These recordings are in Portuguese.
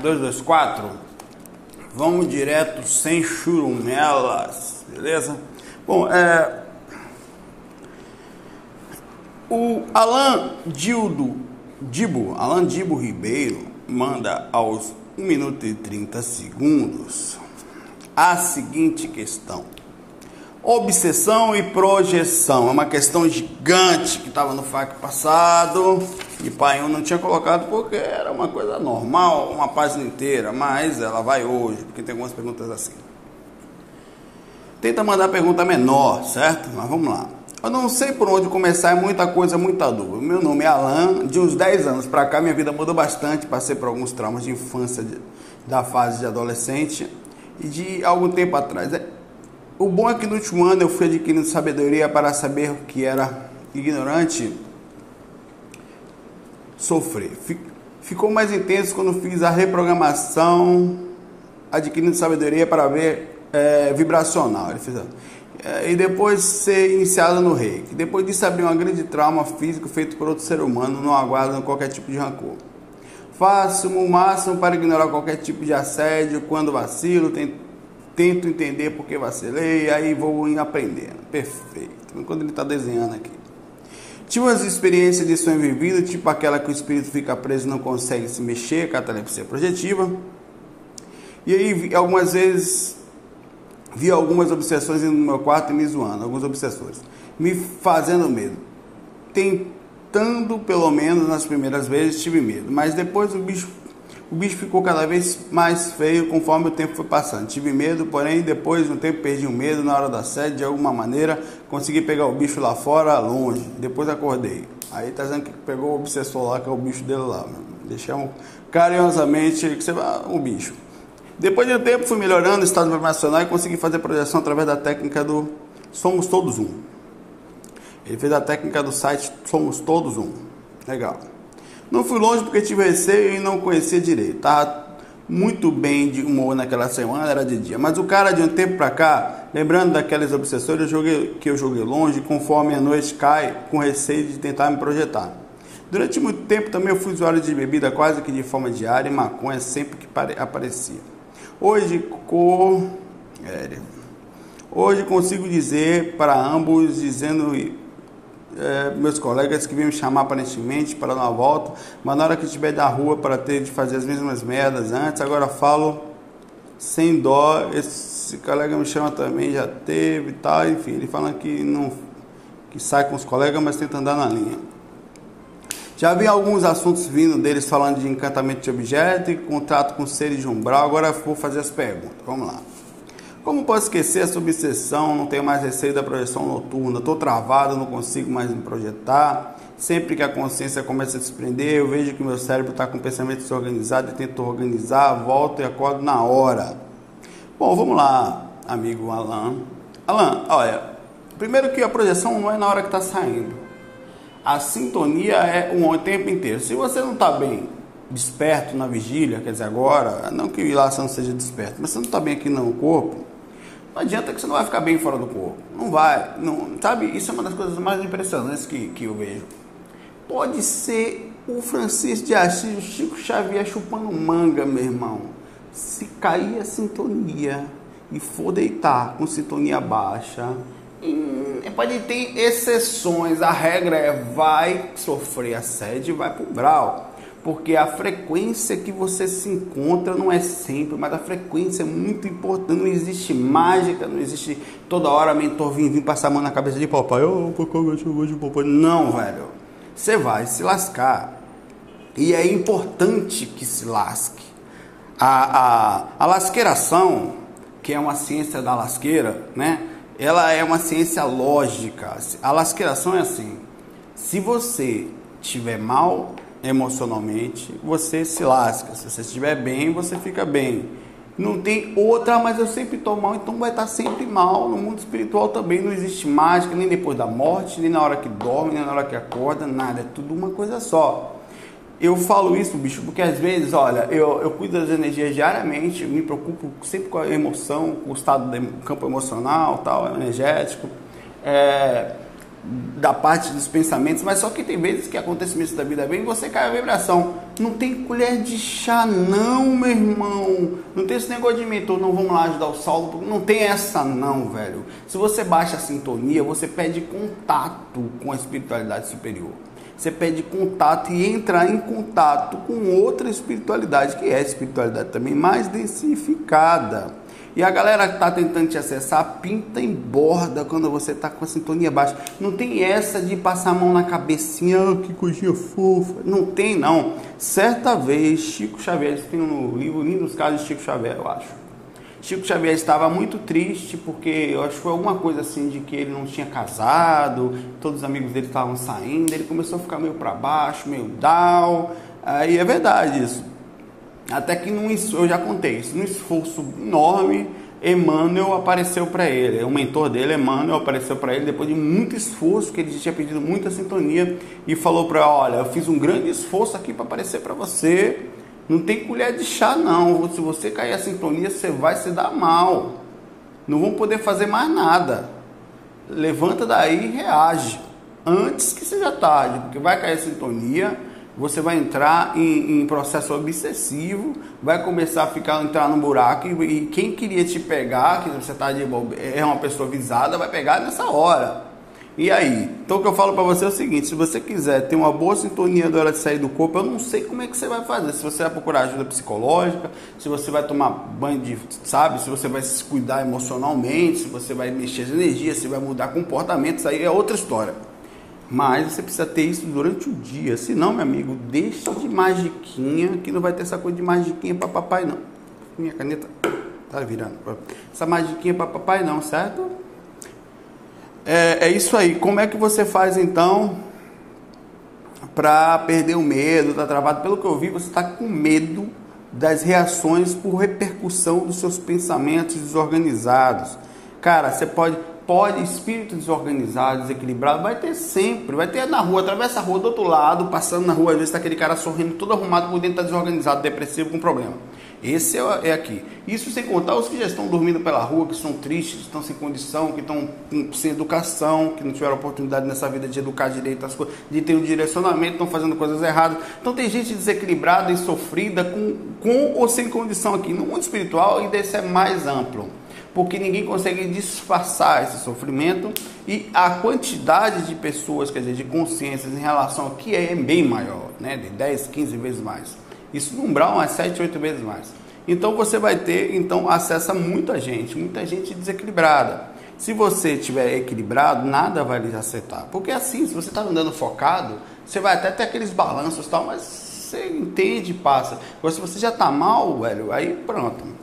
224. Vamos direto sem churumelas, beleza? Bom, é. O Alan Dildo Dibo, Alan Dibo Ribeiro, manda aos 1 minuto e 30 segundos a seguinte questão. Obsessão e projeção é uma questão gigante que estava no FAQ passado e pai não tinha colocado porque era uma coisa normal, uma página inteira, mas ela vai hoje, porque tem algumas perguntas assim. Tenta mandar pergunta menor, certo? Mas vamos lá. Eu não sei por onde começar, é muita coisa, muita dúvida. Meu nome é Alan, de uns 10 anos para cá minha vida mudou bastante, passei por alguns traumas de infância, de, da fase de adolescente e de algum tempo atrás. É, o bom é que no último ano eu fui adquirindo sabedoria para saber o que era ignorante sofrer. Ficou mais intenso quando fiz a reprogramação, adquirindo sabedoria para ver é, vibracional. Ele fez, é, e depois ser iniciado no reiki. Depois disso abrir uma grande trauma físico feito por outro ser humano, não aguardam qualquer tipo de rancor. Faço o máximo para ignorar qualquer tipo de assédio, quando vacilo, tento entender porque vacilei, aí vou aprendendo. Perfeito. Quando ele está desenhando aqui. Tive umas experiências de sonho vivido, tipo aquela que o espírito fica preso e não consegue se mexer, catalepsia projetiva. E aí, algumas vezes, vi algumas obsessões no meu quarto e me zoando, alguns obsessores, me fazendo medo. Tentando, pelo menos nas primeiras vezes, tive medo, mas depois o bicho o bicho ficou cada vez mais feio conforme o tempo foi passando. Tive medo, porém, depois de um tempo perdi o medo na hora da sede, de alguma maneira consegui pegar o bicho lá fora, longe. Depois acordei. Aí tá dizendo que pegou o obsessor lá, que é o bicho dele lá. Deixamos carinhosamente que você o bicho. Depois de um tempo fui melhorando o estado vibracional e consegui fazer projeção através da técnica do Somos Todos Um. Ele fez a técnica do site Somos Todos Um. Legal. Não fui longe porque tive receio e não conhecia direito. Tava muito bem de humor naquela semana, era de dia. Mas o cara de um tempo pra cá, lembrando daquelas obsessões eu joguei, que eu joguei longe, conforme a noite cai, com receio de tentar me projetar. Durante muito tempo também eu fui usuário de bebida quase que de forma diária e maconha sempre que aparecia. Hoje, co... É, hoje consigo dizer para ambos, dizendo é, meus colegas que vinham me chamar aparentemente para dar uma volta, mas na hora que estiver da rua para ter de fazer as mesmas merdas antes, agora falo sem dó. Esse colega me chama também, já teve e tal, enfim, ele fala que não que sai com os colegas, mas tenta andar na linha. Já vi alguns assuntos vindo deles falando de encantamento de objeto e contrato com seres de umbral. Agora vou fazer as perguntas. Vamos lá. Como posso esquecer essa obsessão? Não tenho mais receio da projeção noturna. Estou travado, não consigo mais me projetar. Sempre que a consciência começa a desprender, eu vejo que meu cérebro está com o pensamento desorganizado e tento organizar, volto e acordo na hora. Bom, vamos lá, amigo Alan. Alan, olha, primeiro que a projeção não é na hora que está saindo. A sintonia é o tempo inteiro. Se você não está bem desperto na vigília, quer dizer, agora, não que lá você não seja desperto, mas você não está bem aqui no corpo, não adianta que você não vai ficar bem fora do corpo. Não vai. Não, sabe? Isso é uma das coisas mais impressionantes que, que eu vejo. Pode ser o Francisco de Assis, o Chico Xavier chupando manga, meu irmão. Se cair a sintonia e for deitar com sintonia baixa, hum, pode ter exceções. A regra é vai sofrer assédio e vai pro brau porque a frequência que você se encontra não é sempre, mas a frequência é muito importante. Não existe mágica, não existe toda hora mentor vir passar a mão na cabeça de papai. Oh, de papai. Não, velho. Você vai se lascar. E é importante que se lasque. A, a, a lasqueiração, que é uma ciência da lasqueira, né? Ela é uma ciência lógica. A lasqueiração é assim: se você estiver mal emocionalmente, você se lasca. Se você estiver bem, você fica bem. Não tem outra, mas eu sempre estou mal, então vai estar sempre mal. No mundo espiritual também não existe mágica, nem depois da morte, nem na hora que dorme, nem na hora que acorda, nada. É tudo uma coisa só. Eu falo isso, bicho, porque às vezes, olha, eu, eu cuido das energias diariamente, me preocupo sempre com a emoção, com o estado do campo emocional, tal, energético. É, da parte dos pensamentos, mas só que tem vezes que acontecimentos da vida vem e você cai a vibração. Não tem colher de chá, não, meu irmão. Não tem esse negócio de mentor, não vamos lá ajudar o Saulo. Não tem essa, não, velho. Se você baixa a sintonia, você pede contato com a espiritualidade superior. Você pede contato e entra em contato com outra espiritualidade, que é a espiritualidade também mais densificada. E a galera que está tentando te acessar pinta em borda quando você está com a sintonia baixa. Não tem essa de passar a mão na cabecinha, oh, que coisinha fofa. Não tem, não. Certa vez, Chico Xavier, isso tem no livro Lindos Casos de Chico Xavier, eu acho. Chico Xavier estava muito triste porque eu acho que foi alguma coisa assim de que ele não tinha casado, todos os amigos dele estavam saindo, ele começou a ficar meio para baixo, meio down. Aí é verdade isso. Até que num, eu já contei isso, num esforço enorme, Emmanuel apareceu para ele. O mentor dele, Emmanuel, apareceu para ele depois de muito esforço, que ele tinha pedido muita sintonia e falou para Olha, eu fiz um grande esforço aqui para aparecer para você. Não tem colher de chá, não. Se você cair a sintonia, você vai se dar mal. Não vão poder fazer mais nada. Levanta daí e reage. Antes que seja tarde, porque vai cair a sintonia você vai entrar em, em, processo obsessivo, vai começar a ficar entrar no buraco e, e quem queria te pegar, que você tá de é uma pessoa visada, vai pegar nessa hora. E aí? Então o que eu falo para você é o seguinte: se você quiser ter uma boa sintonia na hora de sair do corpo, eu não sei como é que você vai fazer. Se você vai procurar ajuda psicológica, se você vai tomar banho de, sabe, se você vai se cuidar emocionalmente, se você vai mexer as energias, se vai mudar comportamentos, aí é outra história. Mas você precisa ter isso durante o dia. Se não, meu amigo, deixa de magiquinha, que não vai ter essa coisa de magiquinha para papai, não. Minha caneta tá virando. Essa magiquinha para papai, não, certo? É, é isso aí. Como é que você faz então para perder o medo? Tá travado? Pelo que eu vi, você está com medo das reações por repercussão dos seus pensamentos desorganizados. Cara, você pode pode, espírito desorganizado, desequilibrado, vai ter sempre, vai ter na rua, atravessa a rua do outro lado, passando na rua, às vezes está aquele cara sorrindo, todo arrumado, por dentro está desorganizado, depressivo, com problema. Esse é, é, aqui. Isso sem contar os que já estão dormindo pela rua, que estão tristes, que estão sem condição, que estão sem educação, que não tiveram oportunidade nessa vida de educar direito as coisas, de ter um direcionamento, estão fazendo coisas erradas. Então tem gente desequilibrada e sofrida com, com ou sem condição aqui. No mundo espiritual, ainda esse é mais amplo porque ninguém consegue disfarçar esse sofrimento e a quantidade de pessoas, quer dizer, de consciências em relação ao que é bem maior, né? de 10, 15 vezes mais. Isso no umbral é 7, 8 vezes mais. Então você vai ter então acesso a muita gente, muita gente desequilibrada. Se você estiver equilibrado, nada vai lhe acertar. Porque assim, se você está andando focado, você vai até ter aqueles balanços e tal, mas você entende e passa. Agora, se você já está mal, velho, aí pronto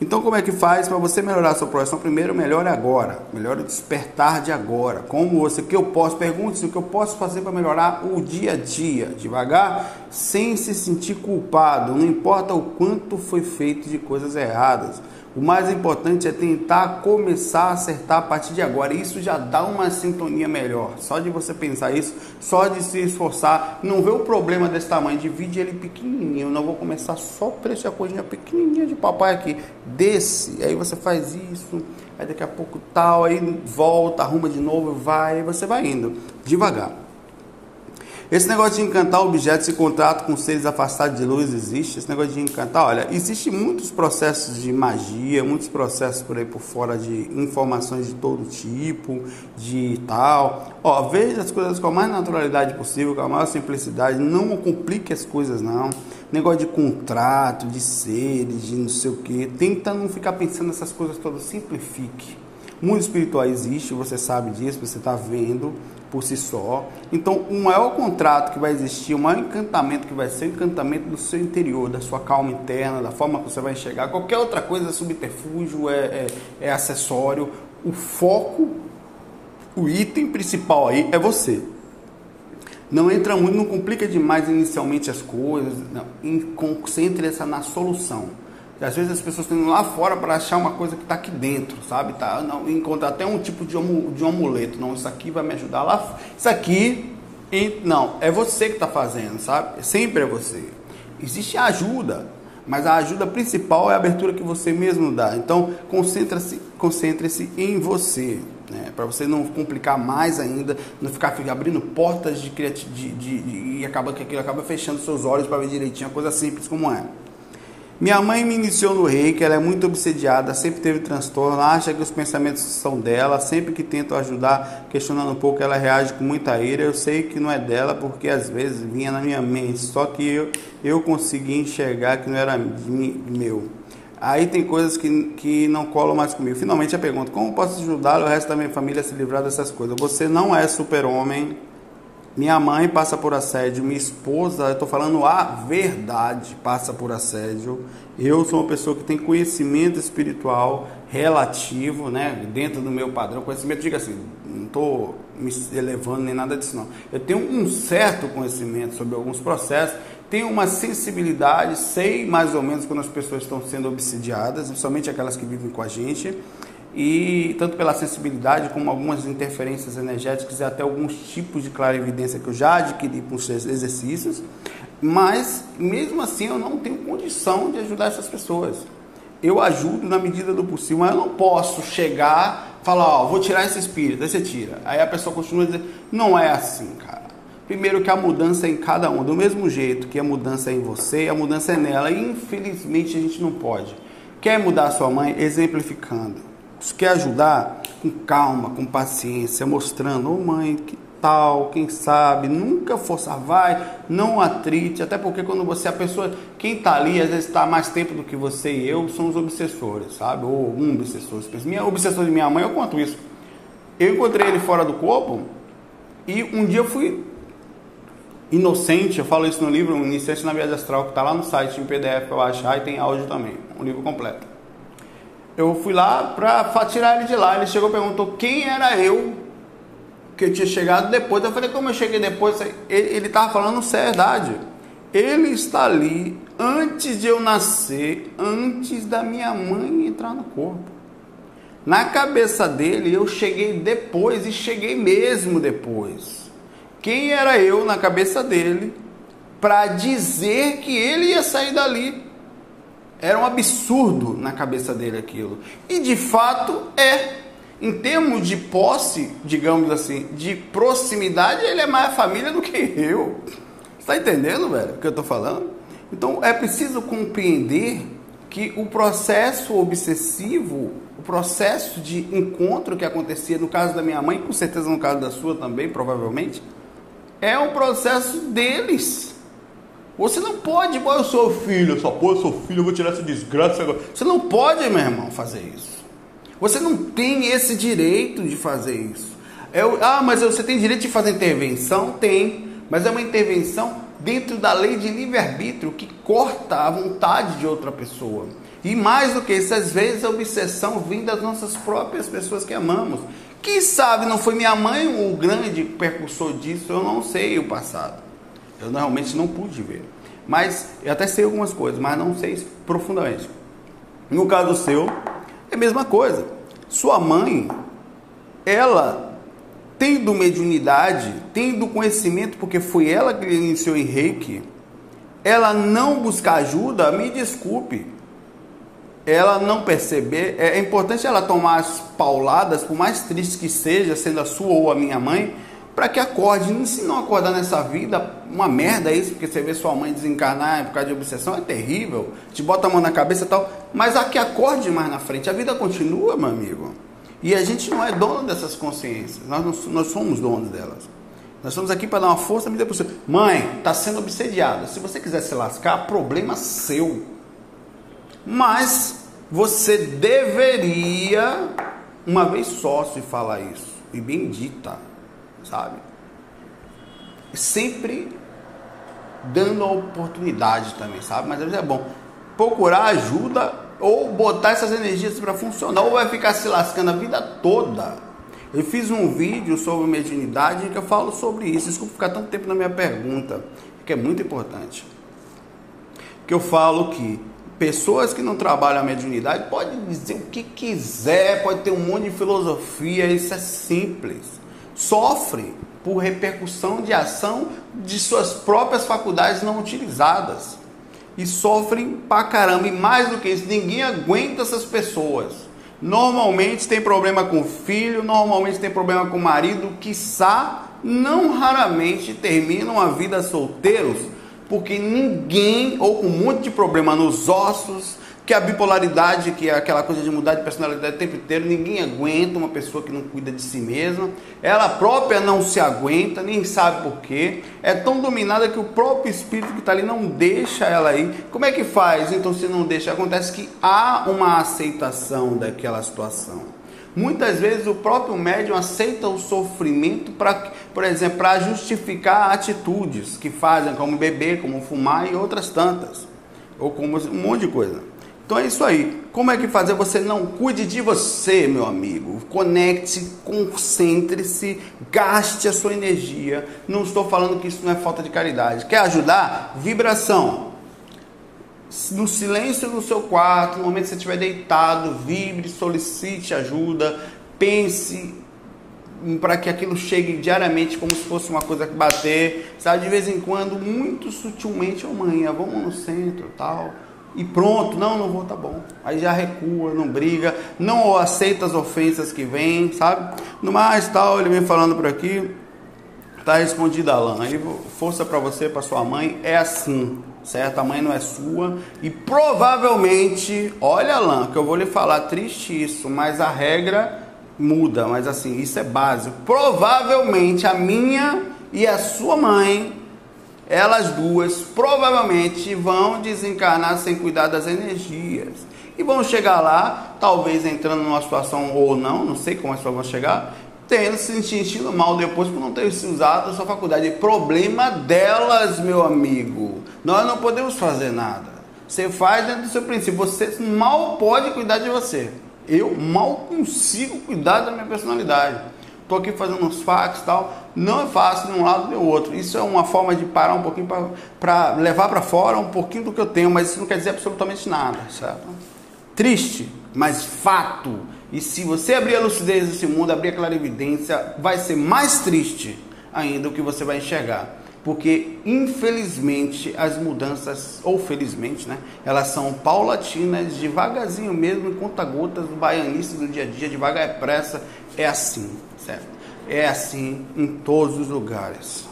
então, como é que faz para você melhorar a sua projeção? Primeiro, melhore agora. Melhore o despertar de agora. Como você, o que eu posso, pergunte-se o que eu posso fazer para melhorar o dia a dia, devagar, sem se sentir culpado. Não importa o quanto foi feito de coisas erradas. O mais importante é tentar começar a acertar a partir de agora. Isso já dá uma sintonia melhor. Só de você pensar isso, só de se esforçar, não vê o problema desse tamanho, divide ele pequenininho. Eu não vou começar só por essa coisinha pequenininha de papai aqui. Desce, aí você faz isso, aí daqui a pouco tal, aí volta, arruma de novo, vai, você vai indo devagar. Esse negócio de encantar objetos e contrato com seres afastados de luz existe? Esse negócio de encantar, olha, existe muitos processos de magia, muitos processos por aí por fora de informações de todo tipo, de tal. Ó, veja as coisas com a mais naturalidade possível, com a maior simplicidade, não complique as coisas não. Negócio de contrato, de seres, de não sei o que. Tenta não ficar pensando nessas coisas todas, simplifique. mundo espiritual existe, você sabe disso, você está vendo por si só. Então, o maior contrato que vai existir, o maior encantamento que vai ser o encantamento do seu interior, da sua calma interna, da forma que você vai enxergar. Qualquer outra coisa é subterfúgio, é, é, é acessório. O foco, o item principal aí é você. Não entra muito, não complica demais inicialmente as coisas, não. concentre-se na solução. Às vezes as pessoas estão indo lá fora para achar uma coisa que está aqui dentro, sabe? Tá, não, encontrar até um tipo de, de um amuleto. Não, isso aqui vai me ajudar lá. Isso aqui, e, não, é você que está fazendo, sabe? Sempre é você. Existe ajuda, mas a ajuda principal é a abertura que você mesmo dá. Então, concentre-se concentre em você, né? para você não complicar mais ainda, não ficar abrindo portas de, de, de, de e acaba que aquilo acaba fechando seus olhos para ver direitinho a coisa simples como é. Minha mãe me iniciou no reiki, ela é muito obsediada, sempre teve transtorno, acha que os pensamentos são dela, sempre que tento ajudar, questionando um pouco, ela reage com muita ira. Eu sei que não é dela, porque às vezes vinha na minha mente, só que eu, eu consegui enxergar que não era meu. Aí tem coisas que, que não colam mais comigo. Finalmente a pergunta: como posso ajudar o resto da minha família a se livrar dessas coisas? Você não é super-homem minha mãe passa por assédio, minha esposa, eu estou falando a verdade, passa por assédio. Eu sou uma pessoa que tem conhecimento espiritual relativo, né, dentro do meu padrão. Conhecimento, diga assim, não estou me elevando nem nada disso, não. Eu tenho um certo conhecimento sobre alguns processos, tenho uma sensibilidade, sei mais ou menos quando as pessoas estão sendo obsidiadas, principalmente aquelas que vivem com a gente e tanto pela sensibilidade como algumas interferências energéticas e até alguns tipos de clarividência que eu já adquiri com os exercícios, mas mesmo assim eu não tenho condição de ajudar essas pessoas. Eu ajudo na medida do possível, mas eu não posso chegar, falar, ó, vou tirar esse espírito, aí você tira. Aí a pessoa continua dizendo, não é assim, cara. Primeiro que a mudança é em cada um, do mesmo jeito que a mudança é em você, a mudança é nela. E infelizmente a gente não pode. Quer mudar sua mãe? Exemplificando se quer ajudar, com calma, com paciência, mostrando, ô oh, mãe, que tal, quem sabe, nunca forçar, vai, não atrite, até porque quando você, a pessoa, quem está ali, às vezes está mais tempo do que você e eu, são os obsessores, sabe? Ou um obsessor. Minha obsessor de minha mãe, eu conto isso. Eu encontrei ele fora do corpo e um dia eu fui inocente, eu falo isso no livro, Iniciante na Viagem Astral, que está lá no site em PDF para baixar e tem áudio também, um livro completo eu fui lá para tirar ele de lá. Ele chegou e perguntou quem era eu que tinha chegado depois. Eu falei, como eu cheguei depois? Ele estava falando verdade. Ele está ali antes de eu nascer, antes da minha mãe entrar no corpo. Na cabeça dele, eu cheguei depois e cheguei mesmo depois. Quem era eu na cabeça dele para dizer que ele ia sair dali? Era um absurdo na cabeça dele aquilo. E de fato é. Em termos de posse, digamos assim, de proximidade, ele é mais família do que eu. Está entendendo, velho, o que eu estou falando? Então é preciso compreender que o processo obsessivo, o processo de encontro que acontecia no caso da minha mãe, com certeza no caso da sua também, provavelmente, é um processo deles. Você não pode, pô, eu sou filho, só pô, eu sou filho, eu vou tirar essa desgraça agora. Você não pode, meu irmão, fazer isso. Você não tem esse direito de fazer isso. Eu, ah, mas você tem direito de fazer intervenção? Tem, mas é uma intervenção dentro da lei de livre-arbítrio que corta a vontade de outra pessoa. E mais do que isso, às vezes a obsessão vem das nossas próprias pessoas que amamos. Quem sabe não foi minha mãe o grande percursor disso, eu não sei o passado. Eu realmente não pude ver. Mas eu até sei algumas coisas, mas não sei profundamente. No caso seu, é a mesma coisa. Sua mãe, ela tendo mediunidade, tendo conhecimento, porque foi ela que iniciou em reiki, ela não buscar ajuda, me desculpe, ela não perceber, é importante ela tomar as pauladas, por mais triste que seja, sendo a sua ou a minha mãe, para que acorde. E se não acordar nessa vida, uma merda isso, porque você vê sua mãe desencarnar por causa de obsessão, é terrível. Te bota a mão na cabeça e tal. Mas a que acorde mais na frente. A vida continua, meu amigo. E a gente não é dono dessas consciências. Nós, não, nós somos donos delas. Nós estamos aqui para dar uma força medida possível. Mãe, está sendo obsediada. Se você quiser se lascar, problema seu. Mas você deveria uma vez só se fala isso, e bendita, sabe? Sempre dando a oportunidade também, sabe? Mas às vezes é bom procurar ajuda ou botar essas energias para funcionar, ou vai ficar se lascando a vida toda. Eu fiz um vídeo sobre mediunidade que eu falo sobre isso. Desculpa ficar tanto tempo na minha pergunta, que é muito importante. Que eu falo que pessoas que não trabalham a mediunidade podem dizer o que quiser, pode ter um monte de filosofia, isso é simples. Sofre por repercussão de ação de suas próprias faculdades não utilizadas. E sofrem pra caramba. E mais do que isso, ninguém aguenta essas pessoas. Normalmente tem problema com o filho, normalmente tem problema com o marido, quiçá não raramente terminam a vida solteiros, porque ninguém, ou com um monte de problema nos ossos, que a bipolaridade, que é aquela coisa de mudar de personalidade o tempo inteiro, ninguém aguenta uma pessoa que não cuida de si mesma. Ela própria não se aguenta, nem sabe por quê. É tão dominada que o próprio espírito que está ali não deixa ela ir. Como é que faz? Então, se não deixa, acontece que há uma aceitação daquela situação. Muitas vezes o próprio médium aceita o sofrimento para, por exemplo, para justificar atitudes que fazem, como beber, como fumar e outras tantas, ou como um monte de coisa. Então é isso aí. Como é que fazer? Você não cuide de você, meu amigo. Conecte, concentre-se, gaste a sua energia. Não estou falando que isso não é falta de caridade. Quer ajudar? Vibração. No silêncio do seu quarto, no momento que você estiver deitado, vibre, solicite ajuda, pense para que aquilo chegue diariamente como se fosse uma coisa que bater, sabe? De vez em quando, muito sutilmente, amanhã, vamos no centro, tal e pronto, não, não vou, tá bom. Aí já recua, não briga, não aceita as ofensas que vêm, sabe? No mais, tal, ele vem falando por aqui, tá respondido Alain. Aí, força para você, para sua mãe, é assim, certo? A mãe não é sua e provavelmente, olha Alain, que eu vou lhe falar, triste isso, mas a regra muda, mas assim, isso é básico. Provavelmente a minha e a sua mãe elas duas provavelmente vão desencarnar sem cuidar das energias. E vão chegar lá, talvez entrando numa situação ou não, não sei como as pessoas vão chegar, tendo se sentindo mal depois por não ter usado a sua faculdade. Problema delas, meu amigo. Nós não podemos fazer nada. Você faz dentro do seu princípio. Você mal pode cuidar de você. Eu mal consigo cuidar da minha personalidade estou aqui fazendo uns fax e tal. Não é fácil de um lado nem do outro. Isso é uma forma de parar um pouquinho para levar para fora um pouquinho do que eu tenho, mas isso não quer dizer absolutamente nada, certo? Triste, mas fato. E se você abrir a lucidez desse mundo, abrir a clarividência, vai ser mais triste ainda o que você vai enxergar. Porque, infelizmente, as mudanças, ou felizmente, né, elas são paulatinas, devagarzinho mesmo, em conta-gotas, do baianista do dia a dia, devagar é pressa, é assim certo? É assim em todos os lugares.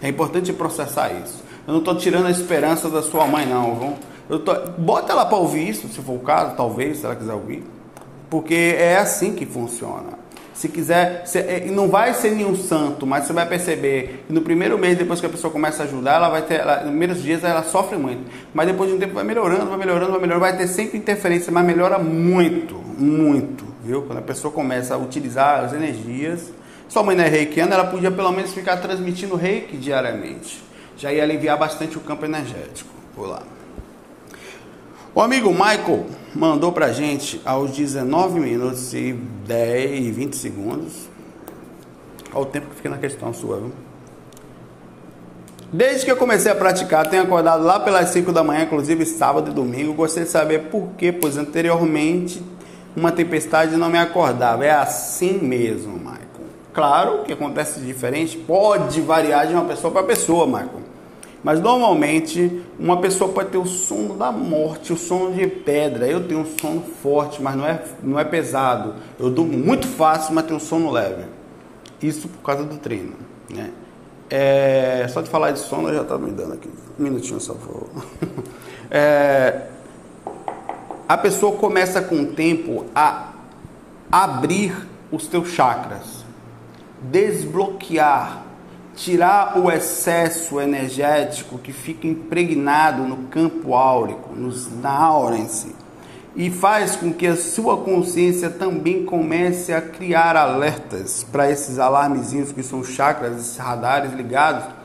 É importante processar isso. Eu não estou tirando a esperança da sua mãe, não. Viu? Eu tô, bota ela para ouvir isso, se for o caso, talvez, se ela quiser ouvir. Porque é assim que funciona. Se quiser, se, é, não vai ser nenhum santo, mas você vai perceber que no primeiro mês, depois que a pessoa começa a ajudar, ela vai ter, ela, nos primeiros dias ela sofre muito, mas depois de um tempo vai melhorando, vai melhorando, vai melhorando, vai ter sempre interferência, mas melhora muito, muito viu? Quando a pessoa começa a utilizar as energias, sua mãe não é reikiana, ela podia pelo menos ficar transmitindo reiki diariamente. Já ia aliviar bastante o campo energético. Vou lá. O amigo Michael mandou pra gente aos 19 minutos e 10 e 20 segundos. Olha o tempo que fica na questão sua, viu? Desde que eu comecei a praticar, tenho acordado lá pelas 5 da manhã, inclusive sábado e domingo. Gostaria de saber por quê, pois anteriormente uma tempestade não me acordava. É assim mesmo, Michael. Claro que acontece diferente, pode variar de uma pessoa para pessoa, Michael. Mas normalmente uma pessoa pode ter o sono da morte, o sono de pedra. Eu tenho um sono forte, mas não é, não é pesado. Eu durmo muito fácil, mas tenho um sono leve. Isso por causa do treino. Né? É, só de falar de sono, já estava me dando aqui. Um minutinho, só favor. É, a pessoa começa com o tempo a abrir os teus chakras, desbloquear, tirar o excesso energético que fica impregnado no campo áurico, nos, na si. e faz com que a sua consciência também comece a criar alertas para esses alarmezinhos que são chakras, esses radares ligados.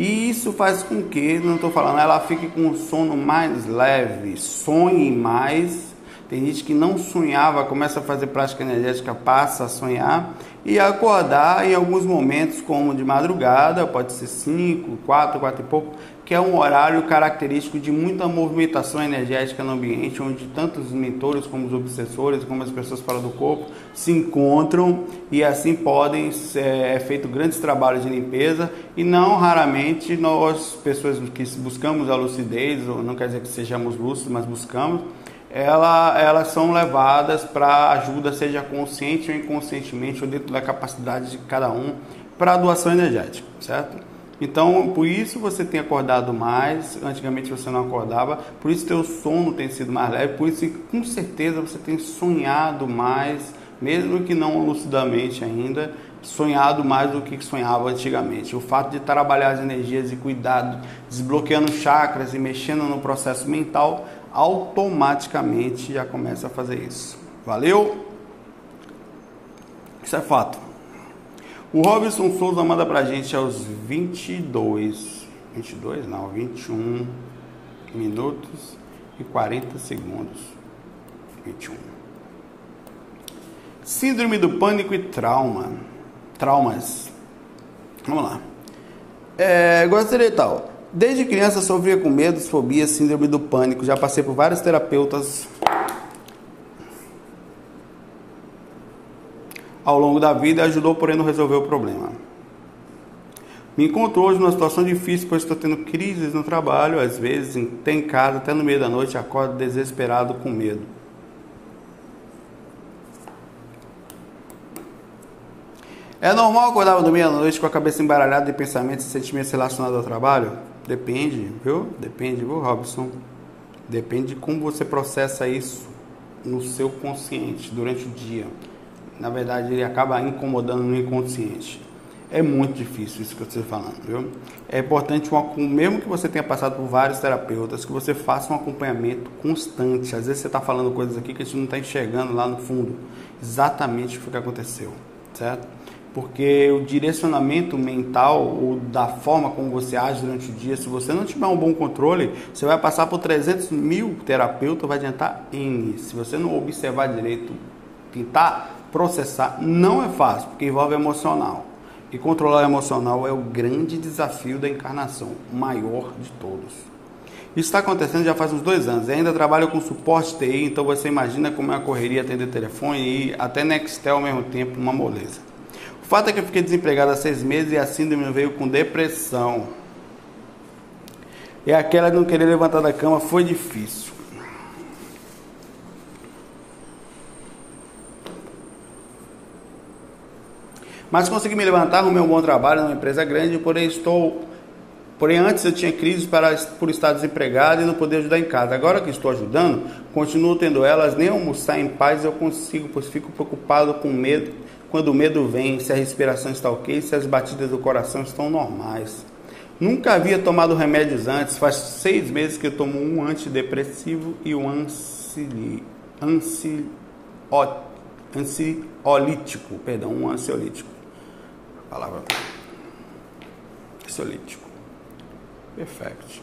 E isso faz com que, não estou falando, ela fique com um sono mais leve, sonhe mais. Tem gente que não sonhava, começa a fazer prática energética, passa a sonhar e acordar em alguns momentos, como de madrugada, pode ser 5, 4, 4 e pouco, que é um horário característico de muita movimentação energética no ambiente, onde tanto os mentores como os obsessores, como as pessoas fora do corpo, se encontram e assim podem ser é feito grandes trabalhos de limpeza e não raramente nós, pessoas que buscamos a lucidez, ou não quer dizer que sejamos lúcidos, mas buscamos, ela, elas são levadas para ajuda, seja consciente ou inconscientemente, ou dentro da capacidade de cada um, para a doação energética, certo? Então, por isso você tem acordado mais, antigamente você não acordava, por isso teu sono tem sido mais leve, por isso com certeza você tem sonhado mais, mesmo que não lucidamente ainda, sonhado mais do que sonhava antigamente. O fato de trabalhar as energias e cuidado, desbloqueando chakras e mexendo no processo mental, automaticamente já começa a fazer isso. Valeu? Isso é fato. O Robson Souza manda pra gente aos 22, 22 não, 21 minutos e 40 segundos. 21. Síndrome do pânico e trauma. Traumas. Vamos lá. É, gostaria tal. Desde criança sofria com medos, fobias, síndrome do pânico. Já passei por vários terapeutas ao longo da vida ajudou, porém, não resolver o problema. Me encontro hoje numa situação difícil, pois estou tendo crises no trabalho, às vezes, até em casa, até no meio da noite, acordo desesperado com medo. É normal acordar no meio da noite com a cabeça embaralhada de pensamentos e sentimentos relacionados ao trabalho? Depende, viu? Depende, viu, Robson? Depende de como você processa isso no seu consciente durante o dia na verdade, ele acaba incomodando no inconsciente. É muito difícil isso que eu estou falando, viu? É importante, mesmo que você tenha passado por vários terapeutas, que você faça um acompanhamento constante. Às vezes você está falando coisas aqui que a gente não está enxergando lá no fundo exatamente o que aconteceu, certo? Porque o direcionamento mental ou da forma como você age durante o dia, se você não tiver um bom controle, você vai passar por 300 mil terapeutas, vai adiantar N. Se você não observar direito, tentar processar não é fácil, porque envolve emocional. E controlar o emocional é o grande desafio da encarnação, o maior de todos. Isso está acontecendo já faz uns dois anos. Eu ainda trabalho com suporte TI, então você imagina como é a correria atender telefone e até Nextel ao mesmo tempo, uma moleza. Fato é que eu fiquei desempregado há seis meses e a síndrome veio com depressão. E aquela de não querer levantar da cama foi difícil. Mas consegui me levantar, arrumei um bom trabalho numa empresa grande, porém estou. Porém, antes eu tinha crise para, por estar desempregado e não poder ajudar em casa. Agora que estou ajudando, continuo tendo elas, nem almoçar em paz eu consigo, pois fico preocupado com medo. Quando o medo vem, se a respiração está ok, se as batidas do coração estão normais. Nunca havia tomado remédios antes, faz seis meses que eu tomo um antidepressivo e um ansi, ansi, ansiolítico, perdão, um ansiolítico palavra solítico. Perfeito.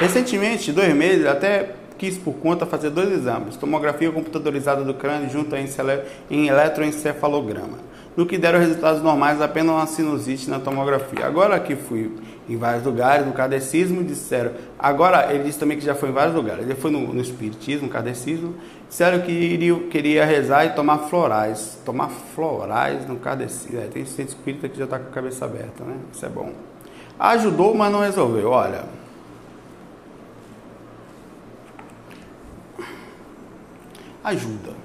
Recentemente, dois meses, até quis por conta fazer dois exames: tomografia computadorizada do crânio junto em eletroencefalograma. No que deram resultados normais, apenas uma sinusite na tomografia. Agora que fui em vários lugares, no cadecismo, disseram. Agora, ele disse também que já foi em vários lugares. Ele foi no, no espiritismo, cadecismo, disseram que iria, queria rezar e tomar florais. Tomar florais no cadecismo. É, tem centro espírita que já está com a cabeça aberta, né? Isso é bom. Ajudou, mas não resolveu. Olha. Ajuda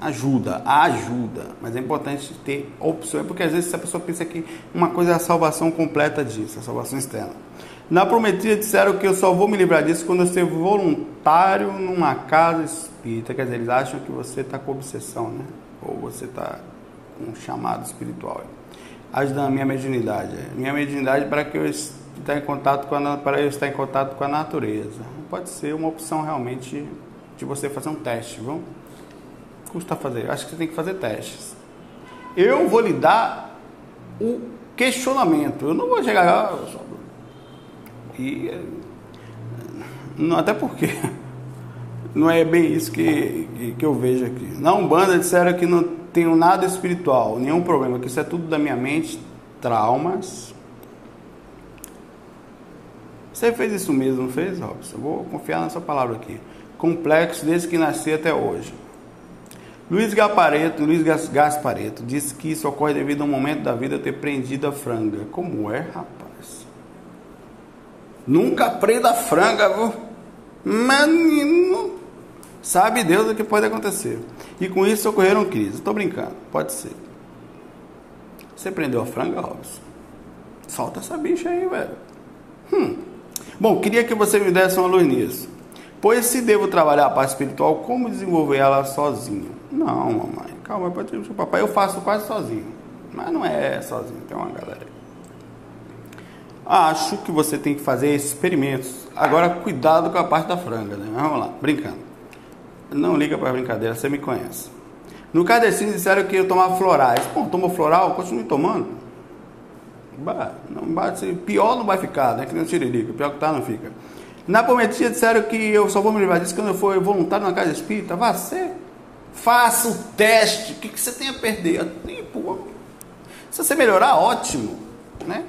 ajuda, ajuda, mas é importante ter opções, porque às vezes a pessoa pensa que uma coisa é a salvação completa disso, a salvação externa. Na prometria disseram que eu só vou me livrar disso quando eu ser voluntário numa casa espírita, quer dizer, eles acham que você está com obsessão, né? Ou você está com um chamado espiritual. Ajudando a minha mediunidade. Minha mediunidade para que eu estar em contato com a, para eu estar em contato com a natureza. Pode ser uma opção realmente de você fazer um teste, viu? Custa fazer. Acho que você tem que fazer testes. Eu vou lhe dar o questionamento. Eu não vou chegar lá e não, até porque não é bem isso que, que, eu vejo aqui. Na Umbanda disseram que não tenho nada espiritual, nenhum problema, que isso é tudo da minha mente, traumas. Você fez isso mesmo, fez, Robson? Eu vou confiar na sua palavra aqui. Complexo desde que nasci até hoje. Luiz Gapareto, Luiz Gaspareto, disse que isso ocorre devido a um momento da vida ter prendido a franga. Como é, rapaz? Nunca prenda a franga, viu? Menino, sabe Deus o que pode acontecer. E com isso ocorreram crises. Estou brincando, pode ser. Você prendeu a franga, Robson? Solta essa bicha aí, velho. Hum. Bom, queria que você me desse uma luz nisso. Pois se devo trabalhar a parte espiritual, como desenvolver ela sozinho? Não, mamãe, calma, papai, eu faço quase sozinho. Mas não é sozinho, tem uma galera. Acho que você tem que fazer experimentos. Agora, cuidado com a parte da franga, né? Vamos lá, brincando. Não liga para brincadeira, você me conhece. No Cadecinho disseram que eu tomava florais. Pô, toma floral, continue tomando. Não bate, pior não vai ficar, né? Que nem o tiririca, pior que tá não fica. Na Prometia disseram que eu só vou me livrar disso quando eu for voluntário na casa espírita. Vá ser. Faça o teste. O que, que você tem a perder? Tempo. Se você melhorar, ótimo. Né?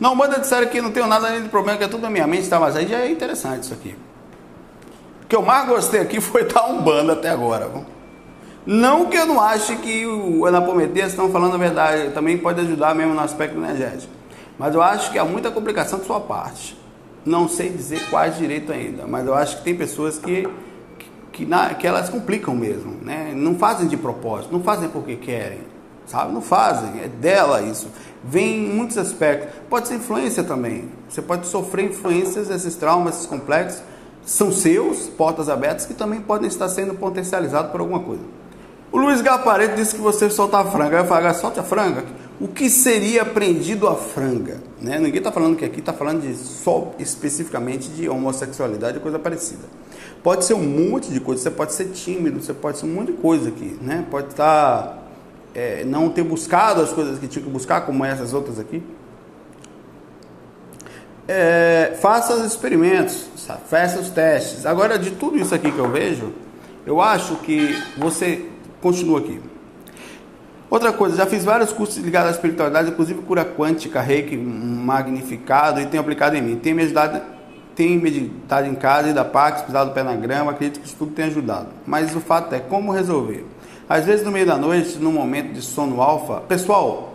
Não, manda disseram que não tenho nada de problema, que é tudo na minha mente, tá? Mas aí já é interessante isso aqui. O que eu mais gostei aqui foi estar um bando até agora. Não que eu não ache que o Anapometia estão falando a verdade, também pode ajudar mesmo no aspecto energético. Mas eu acho que há muita complicação de sua parte. Não sei dizer quais direito ainda, mas eu acho que tem pessoas que, que, na, que elas complicam mesmo, né? Não fazem de propósito, não fazem porque querem, sabe? Não fazem, é dela isso. Vem em muitos aspectos. Pode ser influência também. Você pode sofrer influências, esses traumas, esses complexos, são seus, portas abertas, que também podem estar sendo potencializados por alguma coisa. O Luiz Gapareto disse que você solta a franga. Eu falo, solta a franga o que seria prendido a franga. Né? Ninguém está falando que aqui está falando de só especificamente de homossexualidade ou coisa parecida. Pode ser um monte de coisa, você pode ser tímido, você pode ser um monte de coisa aqui, né? Pode estar tá, é, não ter buscado as coisas que tinha que buscar, como essas outras aqui. É, faça os experimentos, faça os testes. Agora, de tudo isso aqui que eu vejo, eu acho que você continua aqui. Outra coisa, já fiz vários cursos ligados à espiritualidade, inclusive cura quântica, reiki magnificado e tenho aplicado em mim. Tem me ajudado, meditado em casa, ido a parques, pisado o pé na grama, acredito que isso tudo tem ajudado. Mas o fato é como resolver. Às vezes no meio da noite, num momento de sono alfa, pessoal,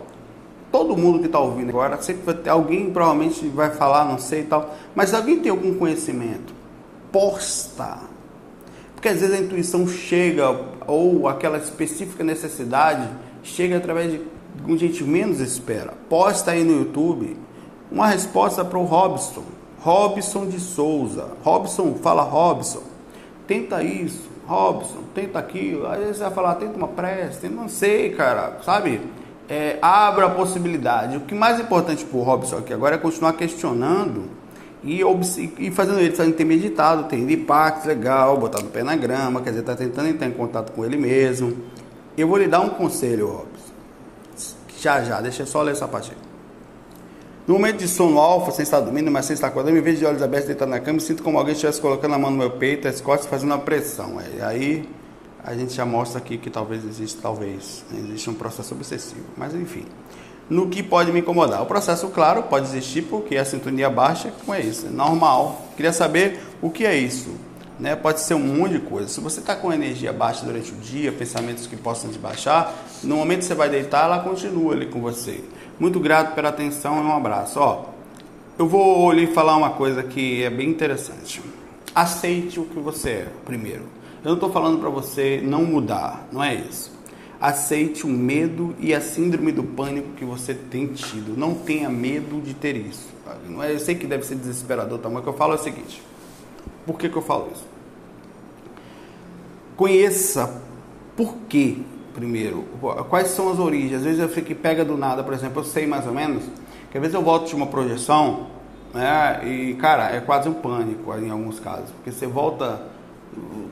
todo mundo que está ouvindo agora, sempre vai ter, alguém provavelmente vai falar, não sei e tal, mas alguém tem algum conhecimento, posta. Porque às vezes a intuição chega, ou aquela específica necessidade, chega através de um gente menos espera. Posta aí no YouTube uma resposta para o Robson. Robson de Souza. Robson, fala Robson. Tenta isso. Robson, tenta aquilo. Às vezes você vai falar, tenta uma tenta, não sei, cara, sabe? É, abra a possibilidade. O que mais importante para o Robson aqui agora é continuar questionando e, e fazendo ele fazendo ter meditado, ter impacto legal, botar o pé na grama, quer dizer, tá tentando entrar em contato com ele mesmo eu vou lhe dar um conselho, Robson. Já, já, deixa eu só ler essa parte. No momento de sono alfa, sem estar dormindo, mas sem estar acordando, em vez de olhos abertos, deitado na cama, sinto como alguém estivesse colocando a mão no meu peito, as costas, fazendo uma pressão. Aí a gente já mostra aqui que talvez exista, talvez, né, existe um processo obsessivo. Mas enfim, no que pode me incomodar. O processo, claro, pode existir porque a sintonia baixa, como é isso, é normal. Queria saber o que é isso. Né? Pode ser um monte de coisa. Se você está com energia baixa durante o dia, pensamentos que possam te baixar, no momento que você vai deitar, ela continua ali com você. Muito grato pela atenção e um abraço. Ó, eu vou lhe falar uma coisa que é bem interessante. Aceite o que você é, primeiro. Eu não estou falando para você não mudar, não é isso. Aceite o medo e a síndrome do pânico que você tem tido. Não tenha medo de ter isso. Não é, eu sei que deve ser desesperador, tá? mas o que eu falo é o seguinte por que, que eu falo isso? Conheça por quê, primeiro. Quais são as origens? Às vezes eu fico pega do nada, por exemplo, eu sei mais ou menos, que às vezes eu volto de uma projeção É, e cara, é quase um pânico em alguns casos, porque você volta,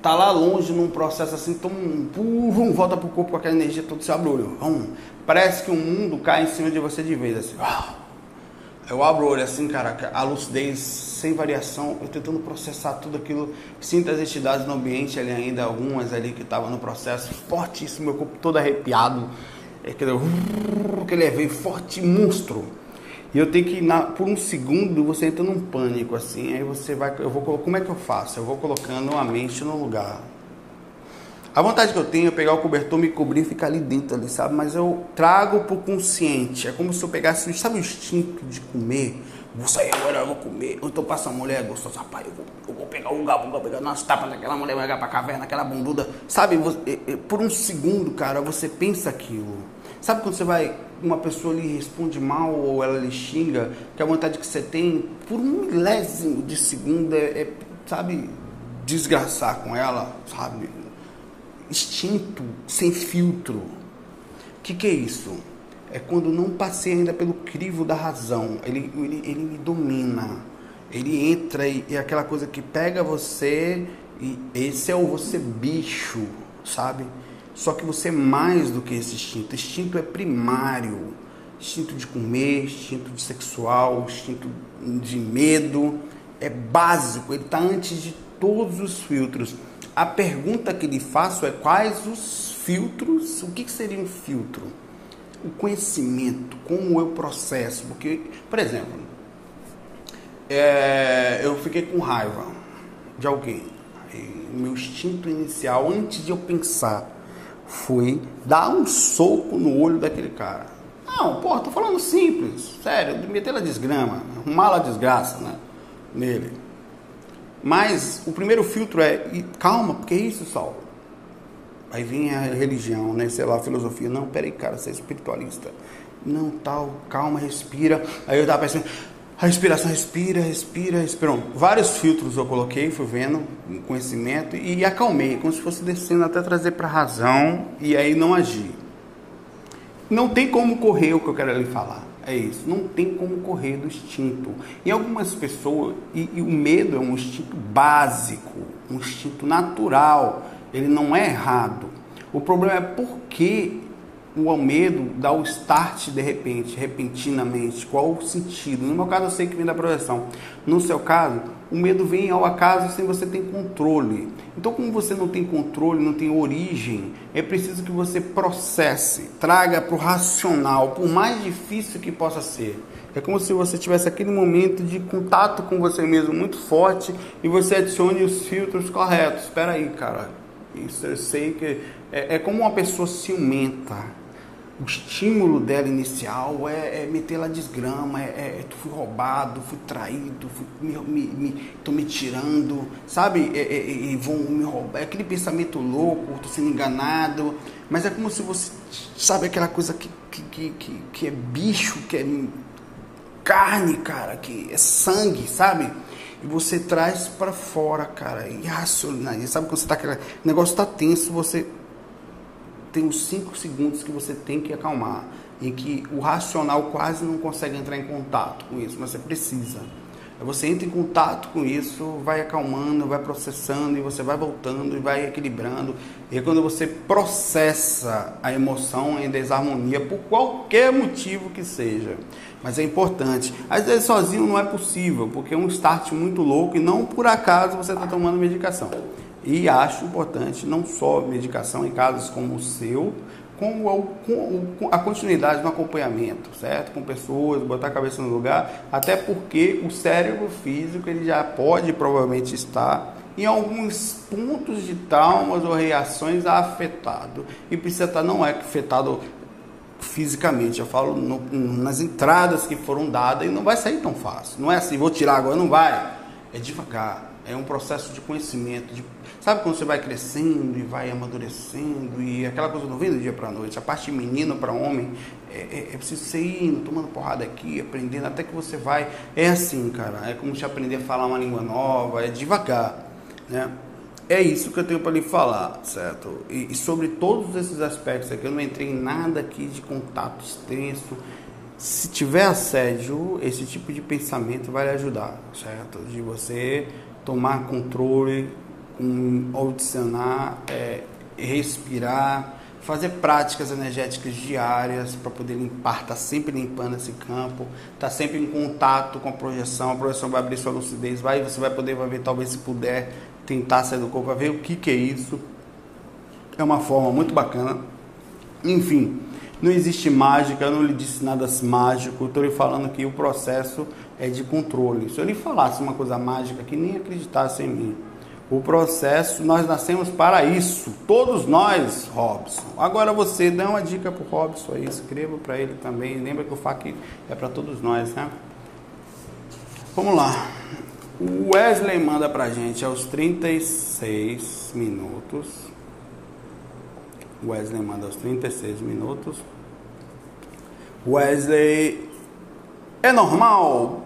tá lá longe num processo assim, tão, pum, volta pro corpo com aquela energia toda, se abre o olho, hum, parece que o mundo cai em cima de você de vez, assim, eu abro o olho assim, cara, a lucidez sem variação, eu tentando processar tudo aquilo, sinto as entidades no ambiente ali ainda, algumas ali que estavam no processo, fortíssimo, meu corpo todo arrepiado, aquele, aquele veio forte, monstro. E eu tenho que, na, por um segundo, você entra num pânico, assim, aí você vai, eu vou, como é que eu faço? Eu vou colocando a mente no lugar. A vontade que eu tenho é pegar o cobertor, me cobrir e ficar ali dentro, ali, sabe? Mas eu trago pro consciente. É como se eu pegasse, sabe o instinto de comer? Vou sair agora, eu vou comer. Ou então passa a mulher gostosa, rapaz, eu vou, eu vou pegar o gabo, vou pegar nas tapas daquela mulher, vai pra caverna, aquela bunduda. Sabe, você, por um segundo, cara, você pensa aquilo. Sabe quando você vai, uma pessoa lhe responde mal ou ela lhe xinga, que a vontade que você tem, por um milésimo de segundo, é, é sabe, desgraçar com ela, sabe? Instinto sem filtro. O que, que é isso? É quando não passei ainda pelo crivo da razão. Ele, ele, ele me domina. Ele entra e é aquela coisa que pega você e esse é o você bicho, sabe? Só que você é mais do que esse instinto. Instinto é primário. Instinto de comer, instinto de sexual, instinto de medo. É básico, ele está antes de todos os filtros a pergunta que lhe faço é quais os filtros, o que seria um filtro? O conhecimento, como eu processo, porque, por exemplo, é, eu fiquei com raiva de alguém. o meu instinto inicial, antes de eu pensar, foi dar um soco no olho daquele cara. Não, pô, tô falando simples, sério, meter a desgrama, arrumar a desgraça né, nele. Mas o primeiro filtro é, calma, porque é isso, Saulo. Aí vem a religião, né? Sei lá, a filosofia. Não, peraí, cara, você é espiritualista. Não, tal, calma, respira. Aí eu tava pensando, a respiração, respira, respira, respira. Vários filtros eu coloquei, fui vendo, conhecimento, e acalmei, como se fosse descendo até trazer para razão, e aí não agir. Não tem como correr o que eu quero lhe falar. É isso. Não tem como correr do instinto. E algumas pessoas, e, e, o medo é um instinto básico, um instinto natural. Ele não é errado. O problema é por que o medo dá o start de repente, repentinamente. Qual o sentido? No meu caso, eu sei que vem da projeção. No seu caso, o medo vem ao acaso sem você ter controle. Então, como você não tem controle, não tem origem, é preciso que você processe, traga para o racional, por mais difícil que possa ser. É como se você tivesse aquele momento de contato com você mesmo muito forte e você adicione os filtros corretos. Espera aí, cara. Isso eu sei que é, é como uma pessoa ciumenta o estímulo dela inicial é, é meter la desgrama, é, é, fui roubado, fui traído, fui, me, me, me, tô me tirando, sabe? É, é, é, vão me roubar, é aquele pensamento louco, tô sendo enganado, mas é como se você, sabe aquela coisa que, que, que, que é bicho, que é carne, cara, que é sangue, sabe? E você traz para fora, cara, e racionaliza, sabe quando você tá, aquele negócio tá tenso, você tem uns 5 segundos que você tem que acalmar, em que o racional quase não consegue entrar em contato com isso, mas você precisa. Você entra em contato com isso, vai acalmando, vai processando e você vai voltando e vai equilibrando. E quando você processa a emoção em desarmonia, por qualquer motivo que seja, mas é importante. Às vezes sozinho não é possível, porque é um start muito louco e não por acaso você está tomando medicação. E acho importante não só medicação em casos como o seu, como a continuidade no acompanhamento, certo? Com pessoas, botar a cabeça no lugar, até porque o cérebro físico ele já pode provavelmente estar em alguns pontos de traumas ou reações afetado e precisa estar não é afetado fisicamente, eu falo no, nas entradas que foram dadas e não vai sair tão fácil. Não é assim, vou tirar agora, não vai. É devagar é um processo de conhecimento. De, sabe quando você vai crescendo e vai amadurecendo e aquela coisa não vem do dia para noite. A parte de menino para homem é, é, é, preciso ser indo, tomando porrada aqui, aprendendo, até que você vai. É assim, cara. É como se aprender a falar uma língua nova, é devagar. Né? É isso que eu tenho para lhe falar, certo? E, e sobre todos esses aspectos aqui, eu não entrei em nada aqui de contato extenso Se tiver assédio, esse tipo de pensamento vai lhe ajudar, certo? De você tomar controle, um, audicionar, é, respirar, fazer práticas energéticas diárias para poder limpar, tá sempre limpando esse campo, tá sempre em contato com a projeção, a projeção vai abrir sua lucidez, vai, você vai poder vai ver, talvez se puder tentar sair do corpo, para ver o que, que é isso. É uma forma muito bacana. Enfim, não existe mágica, eu não lhe disse nada mágico, estou lhe falando que o processo é de controle. Se eu lhe falasse uma coisa mágica que nem acreditasse em mim, o processo, nós nascemos para isso, todos nós, Robson. Agora você dá uma dica para o Robson aí, escreva para ele também. Lembra que o FAQ é para todos nós, né? Vamos lá. O Wesley manda para gente aos 36 minutos. Wesley manda aos 36 minutos. Wesley, é normal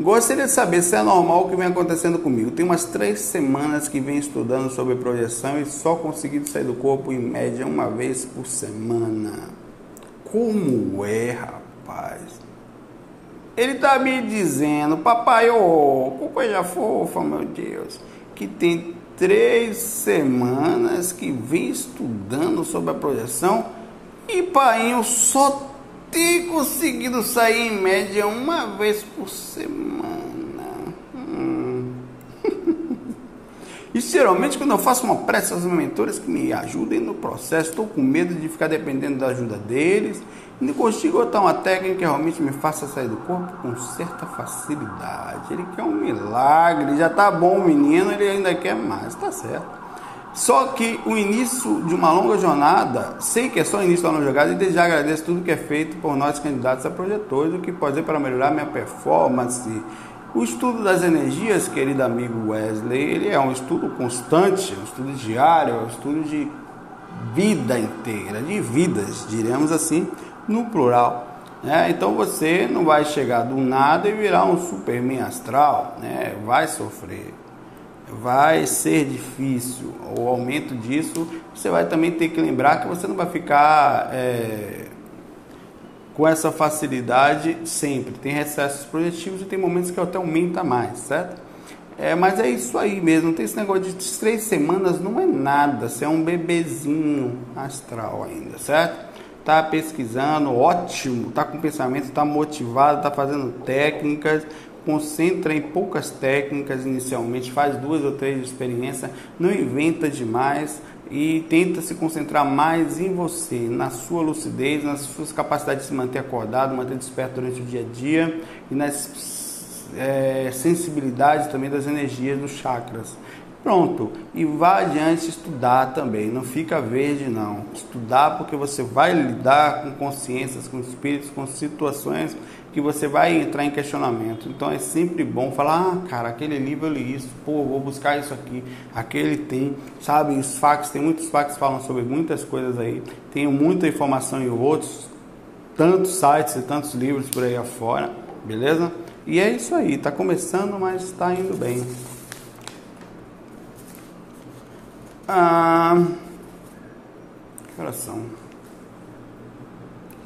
Gostaria de saber se é normal o que vem acontecendo comigo. Tem umas três semanas que venho estudando sobre projeção e só consegui sair do corpo em média uma vez por semana. Como é, rapaz? Ele tá me dizendo, papai, ô, oh, coisa fofa, meu Deus, que tem três semanas que vem estudando sobre a projeção e pai, eu só ter conseguido sair em média uma vez por semana. Hum. e geralmente quando eu faço uma prece aos mentores que me ajudem no processo, estou com medo de ficar dependendo da ajuda deles. E não consigo botar uma técnica que realmente me faça sair do corpo com certa facilidade. Ele quer um milagre, já tá bom menino, ele ainda quer mais, tá certo. Só que o início de uma longa jornada, sei que é só o início da longa jornada, e desde já agradeço tudo que é feito por nós candidatos a projetores, o que pode ser para melhorar minha performance. O estudo das energias, querido amigo Wesley, ele é um estudo constante, um estudo diário, um estudo de vida inteira, de vidas, diremos assim, no plural. Né? Então você não vai chegar do nada e virar um superman astral, né? vai sofrer vai ser difícil. O aumento disso, você vai também ter que lembrar que você não vai ficar é, com essa facilidade sempre. Tem recessos projetivos e tem momentos que até aumenta mais, certo? É, mas é isso aí mesmo, tem esse negócio de três semanas, não é nada, você é um bebezinho astral ainda, certo? Tá pesquisando, ótimo, tá com pensamento, tá motivado, tá fazendo técnicas, concentra em poucas técnicas inicialmente, faz duas ou três experiências, não inventa demais e tenta se concentrar mais em você, na sua lucidez, nas suas capacidades de se manter acordado, manter desperto durante o dia a dia e nas é, sensibilidades também das energias dos chakras. Pronto, e vá adiante estudar também, não fica verde não. Estudar porque você vai lidar com consciências, com espíritos, com situações que você vai entrar em questionamento. Então é sempre bom falar, ah, cara, aquele livro eu li isso, pô, vou buscar isso aqui, aquele tem, sabe, os fax, tem muitos fax que falam sobre muitas coisas aí, tenho muita informação em outros, tantos sites e tantos livros por aí afora, beleza? E é isso aí, tá começando, mas está indo bem. Ah, que horas são?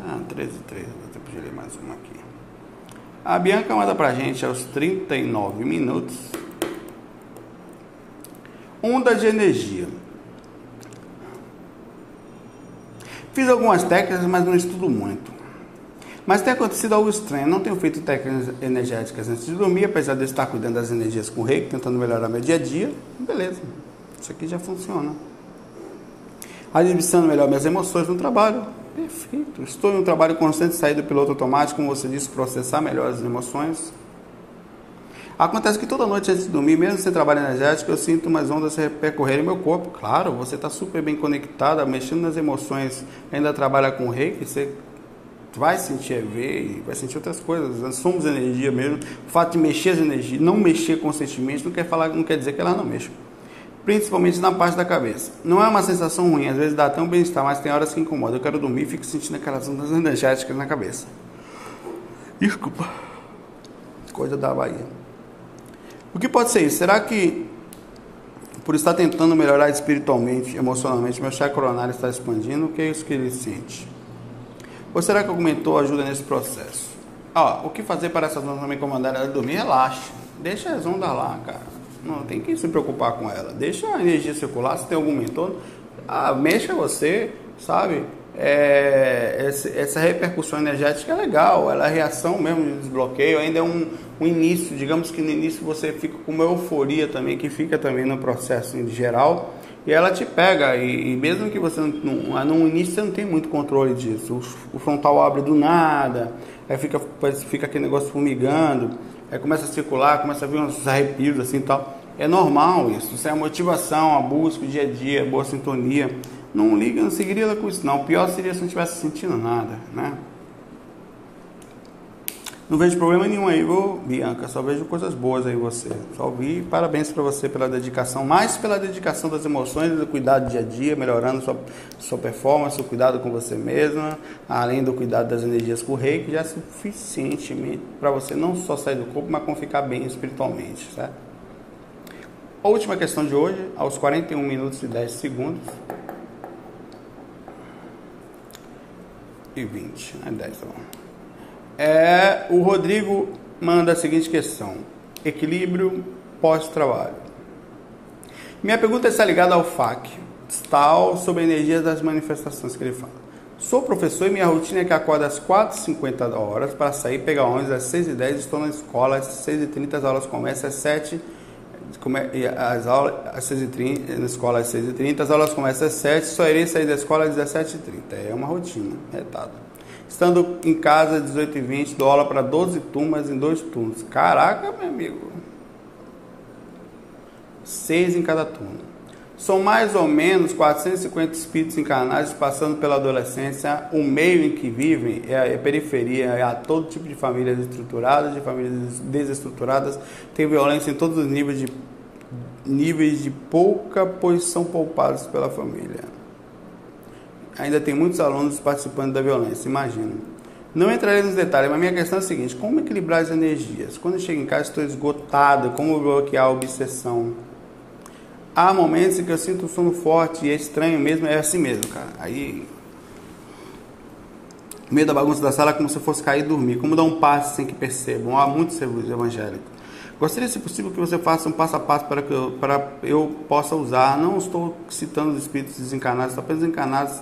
Ah, 13 e 13, vou ter que ler mais uma aqui. A Bianca manda pra gente aos 39 minutos. Onda de energia. Fiz algumas técnicas, mas não estudo muito. Mas tem acontecido algo estranho. Não tenho feito técnicas energéticas antes de dormir, apesar de estar cuidando das energias com reiki, tentando melhorar meu dia a dia. Beleza, isso aqui já funciona. Administrando melhor minhas emoções no trabalho. Perfeito. Estou em um trabalho constante sair do piloto automático, como você disse, processar melhor as emoções. Acontece que toda noite antes de dormir, mesmo sem trabalho energético, eu sinto umas ondas percorrerem meu corpo. Claro, você está super bem conectada, mexendo nas emoções, ainda trabalha com reiki, você vai sentir EV vai sentir outras coisas. Nós somos energia mesmo. O fato de mexer as energias, não mexer conscientemente, não quer falar, não quer dizer que ela não mexa principalmente na parte da cabeça. Não é uma sensação ruim, às vezes dá até um bem-estar, mas tem horas que incomoda. Eu quero dormir e fico sentindo aquelas ondas energéticas na cabeça. Desculpa. Coisa da Bahia. O que pode ser isso? Será que por estar tentando melhorar espiritualmente, emocionalmente, meu chakra coronário está expandindo? O que é isso que ele sente? Ou será que aumentou a ajuda nesse processo? Ó, o que fazer para essas ondas me incomandarem ela dormir? Relaxa. Deixa as ondas lá, cara. Não tem que se preocupar com ela. Deixa a energia circular. Se tem algum mentor, ah, mexa você, sabe? É, essa repercussão energética é legal, ela é reação mesmo de desbloqueio, ainda é um, um, início, digamos que no início você fica com uma euforia também, que fica também no processo em geral, e ela te pega, e, e mesmo que você não, no início você não tem muito controle disso, o, o frontal abre do nada, aí fica, fica aquele negócio fumigando, aí começa a circular, começa a vir uns arrepios assim e tal, é normal isso, isso é a motivação, a busca, o dia a dia, a boa sintonia, não liga, não seguiria com isso não. O pior seria se não estivesse sentindo nada, né? Não vejo problema nenhum aí, viu, Bianca? Só vejo coisas boas aí você. Só vi parabéns para você pela dedicação, mais pela dedicação das emoções, do cuidado do dia a dia, melhorando sua, sua performance, o cuidado com você mesma, além do cuidado das energias com o rei, que já é suficiente para você não só sair do corpo, mas como ficar bem espiritualmente, certo? Última questão de hoje, aos 41 minutos e 10 segundos. e 20, né? 10, tá bom. É, o Rodrigo manda a seguinte questão: equilíbrio pós-trabalho. Minha pergunta está ligada ao FAQ, tal sobre a energia das manifestações que ele fala. Sou professor e minha rotina é que acordo às 4h50 horas para sair pegar ônibus às 6h10, estou na escola às 6h30, as aulas começam às 7 as aulas às 6h30, na escola às 6h30, as aulas começam às 7 só irei sair da escola às 17h30. É uma rotina, retado. Estando em casa às 18h20, dou aula para 12 turmas em dois turnos. Caraca, meu amigo. Seis em cada turno. São mais ou menos 450 espíritos encarnados passando pela adolescência. O meio em que vivem é a periferia, é a todo tipo de famílias estruturadas, de famílias desestruturadas. Tem violência em todos os níveis de, níveis de pouca, pois são poupados pela família. Ainda tem muitos alunos participando da violência, imagina. Não entrarei nos detalhes, mas minha questão é a seguinte: como equilibrar as energias? Quando chego em casa, estou esgotado, como bloquear a obsessão? Há momentos em que eu sinto sono forte e é estranho mesmo, é assim mesmo, cara. Aí. Meio da bagunça da sala, é como se fosse cair e dormir. Como dar um passo sem que percebam. Há muitos evangélicos. Gostaria, se possível, que você faça um passo a passo para que eu, para eu possa usar. Não estou citando os espíritos desencarnados, apenas encarnados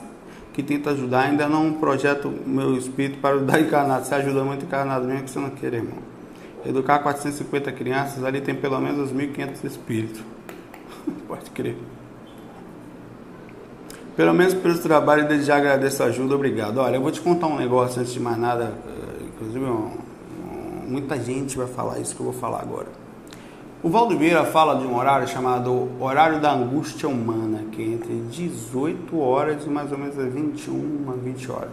que tenta ajudar. Ainda não projeto meu espírito para ajudar encarnado. Você ajuda muito encarnado mesmo que você não quer, irmão. Educar 450 crianças, ali tem pelo menos 1.500 espíritos. Pode crer. Pelo menos pelo trabalho, desde já agradeço a ajuda, obrigado. Olha, eu vou te contar um negócio antes de mais nada, eh, inclusive muita gente vai falar isso que eu vou falar agora. O Valdo Vieira fala de um horário chamado horário da angústia humana, que é entre 18 horas e mais ou menos 21 a 20 horas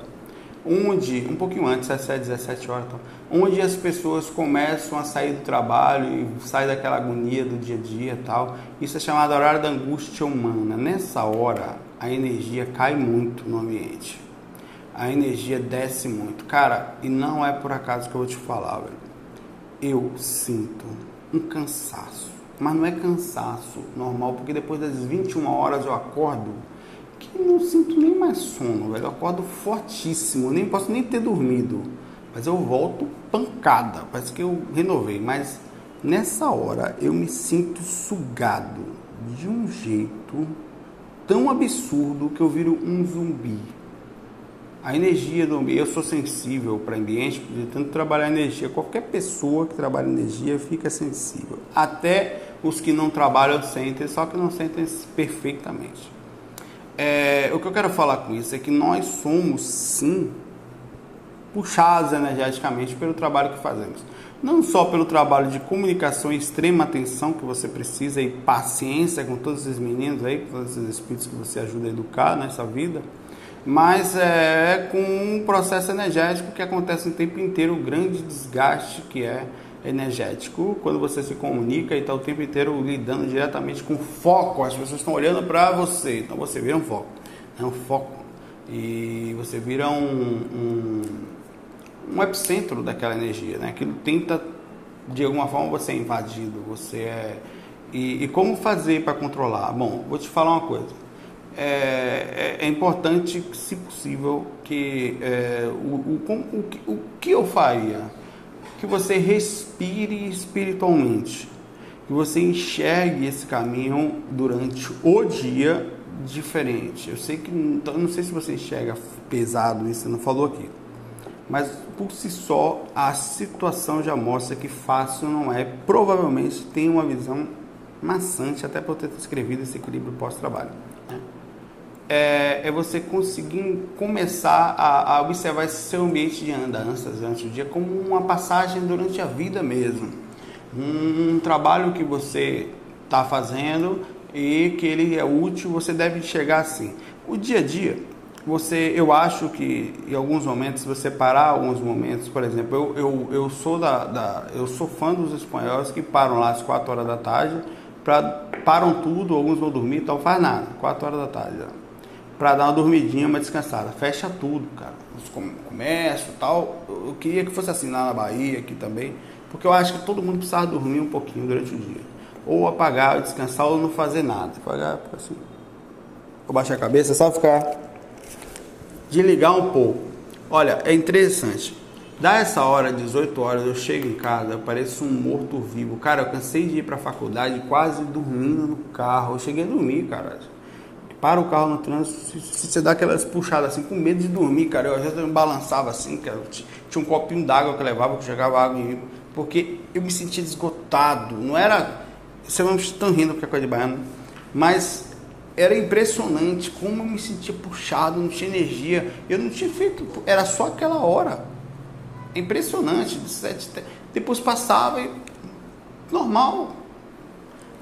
onde, um pouquinho antes, 17, 17 horas, então, onde as pessoas começam a sair do trabalho e sair daquela agonia do dia a dia e tal. Isso é chamado horário da angústia humana. Nessa hora, a energia cai muito no ambiente. A energia desce muito. Cara, e não é por acaso que eu vou te falar, velho. Eu sinto um cansaço. Mas não é cansaço normal, porque depois das 21 horas eu acordo que não sinto nem mais sono, velho. Eu acordo fortíssimo, nem posso nem ter dormido. Mas eu volto pancada. Parece que eu renovei. Mas nessa hora eu me sinto sugado de um jeito tão absurdo que eu viro um zumbi. A energia do ambiente, eu sou sensível para ambiente, de tanto trabalhar energia. Qualquer pessoa que trabalha energia fica sensível. Até os que não trabalham sentem, só que não sentem perfeitamente. É, o que eu quero falar com isso é que nós somos, sim, puxados energeticamente pelo trabalho que fazemos. Não só pelo trabalho de comunicação e extrema atenção que você precisa e paciência com todos esses meninos aí, com todos esses espíritos que você ajuda a educar nessa vida, mas é com um processo energético que acontece o tempo inteiro, o grande desgaste que é energético, quando você se comunica e está o tempo inteiro lidando diretamente com foco, as pessoas estão olhando para você, então você vira um foco, é um foco, e você vira um, um, um epicentro daquela energia, né? Aquilo tenta, de alguma forma, você é invadido, você é... E, e como fazer para controlar? Bom, vou te falar uma coisa. É, é, é importante, se possível, que é, o, o, o, o que eu faria que você respire espiritualmente, que você enxergue esse caminho durante o dia diferente. Eu sei que eu não sei se você enxerga pesado isso, não falou aqui. Mas por si só a situação já mostra que fácil não é. Provavelmente tem uma visão maçante até por ter escrevido esse equilíbrio pós-trabalho. É, é, você conseguir começar a, a, observar esse seu ambiente de andanças durante o dia como uma passagem durante a vida mesmo. Um, um trabalho que você está fazendo e que ele é útil, você deve enxergar assim. O dia a dia, você, eu acho que em alguns momentos, você parar alguns momentos, por exemplo, eu, eu, eu, sou da, da eu sou fã dos espanhóis que param lá às 4 horas da tarde, pra, param tudo, alguns vão dormir, então faz nada, 4 horas da tarde, para dar uma dormidinha, uma descansada, fecha tudo, cara, os comércio tal, eu queria que fosse assim lá na Bahia, aqui também, porque eu acho que todo mundo precisava dormir um pouquinho durante o dia ou apagar, ou descansar, ou não fazer nada. Apagar, assim, ou baixar a cabeça, só ficar. Desligar um pouco. Olha, é interessante. Da essa hora, 18 horas, eu chego em casa, eu pareço um morto-vivo. Cara, eu cansei de ir pra faculdade quase dormindo no carro. Eu cheguei a dormir, cara. Para o carro no trânsito, se, você dá aquelas puxadas assim, com medo de dormir, cara. Eu às vezes eu balançava assim, cara. Tinha um copinho d'água que eu levava, que jogava água em mim. Porque eu me sentia esgotado. Não era vocês não estão rindo porque é coisa de baiano, mas era impressionante como eu me sentia puxado, não tinha energia. Eu não tinha feito, era só aquela hora. É impressionante. Depois passava e normal.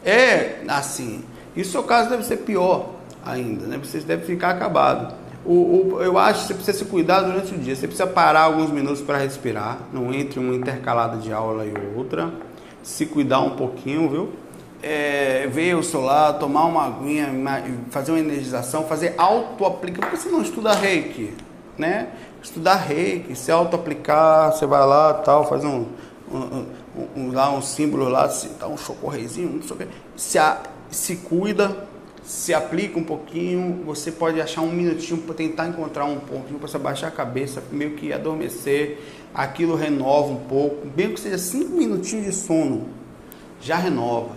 É assim. E o caso deve ser pior ainda, né? Você deve ficar acabado. O, o, eu acho que você precisa se cuidar durante o dia. Você precisa parar alguns minutos para respirar, não entre uma intercalada de aula e outra. Se cuidar um pouquinho, viu? é, ver o celular, tomar uma aguinha, fazer uma energização, fazer auto-aplicar. Por que você não estuda reiki? Né? Estudar reiki, se auto-aplicar, você vai lá tal, faz um, um, um, lá um símbolo lá, se dá um chocorrezinho, não sei o que. Se, a, se cuida, se aplica um pouquinho, você pode achar um minutinho para tentar encontrar um pontinho para você baixar a cabeça, meio que adormecer, aquilo renova um pouco, mesmo que seja cinco minutinhos de sono, já renova.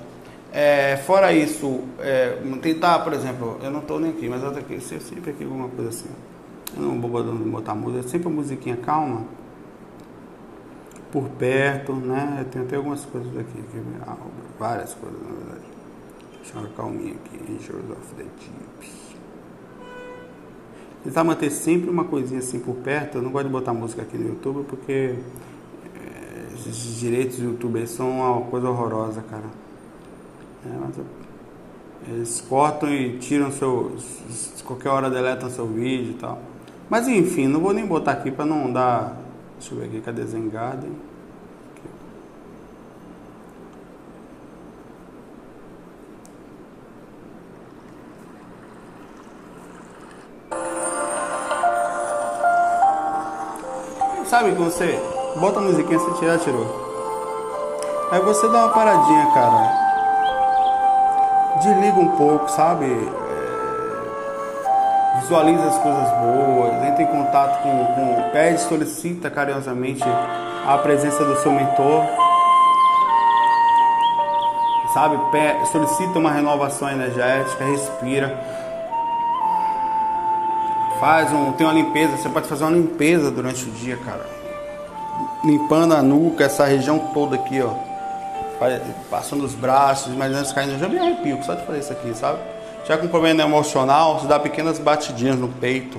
É, fora isso, é, tentar, por exemplo, eu não estou nem aqui, mas eu tô aqui, sempre aqui alguma coisa assim. Eu não vou botar música, sempre a musiquinha calma. Por perto, né? Tem até algumas coisas aqui, ah, várias coisas na verdade. Deixa eu calminha aqui, Angels of the Deep. Tentar manter sempre uma coisinha assim por perto. Eu não gosto de botar música aqui no YouTube porque é, direitos do YouTube são uma coisa horrorosa, cara. É, eles cortam e tiram seu. qualquer hora deletam seu vídeo e tal. Mas enfim, não vou nem botar aqui para não dar. Deixa eu ver aqui, cadê Zengarden? Sabe que você bota a musiquinha, você tirar, tirou. Aí você dá uma paradinha, cara desliga um pouco, sabe? É, visualiza as coisas boas, entra em contato com, com pede, solicita carinhosamente a presença do seu mentor, sabe? Solicita uma renovação energética, respira, faz um, tem uma limpeza, você pode fazer uma limpeza durante o dia, cara, limpando a nuca, essa região toda aqui, ó passando os braços, imaginando caindo. Já me arrepio só de fazer isso aqui, sabe? Já com problema emocional, você dá pequenas batidinhas no peito.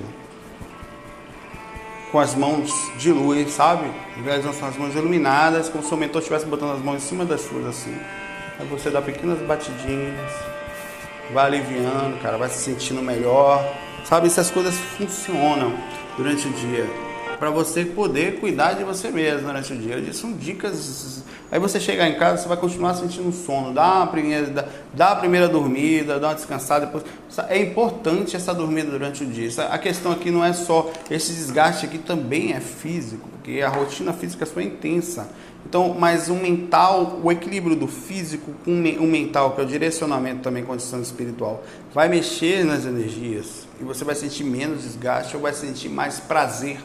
Com as mãos de luz, sabe? Visualizando as mãos iluminadas, como se o mentor estivesse botando as mãos em cima das suas assim. Aí você dá pequenas batidinhas, vai aliviando, cara, vai se sentindo melhor. Sabe, essas coisas funcionam durante o dia para você poder cuidar de você mesmo durante o dia. São dicas. Aí você chegar em casa, você vai continuar sentindo sono. Dá uma primeira, dá, dá a primeira dormida, dá uma descansada. Depois. É importante essa dormida durante o dia. A questão aqui não é só esse desgaste aqui também é físico, porque a rotina física é intensa. Então, mas o mental, o equilíbrio do físico com o mental, que é o direcionamento também condição espiritual, vai mexer nas energias e você vai sentir menos desgaste ou vai sentir mais prazer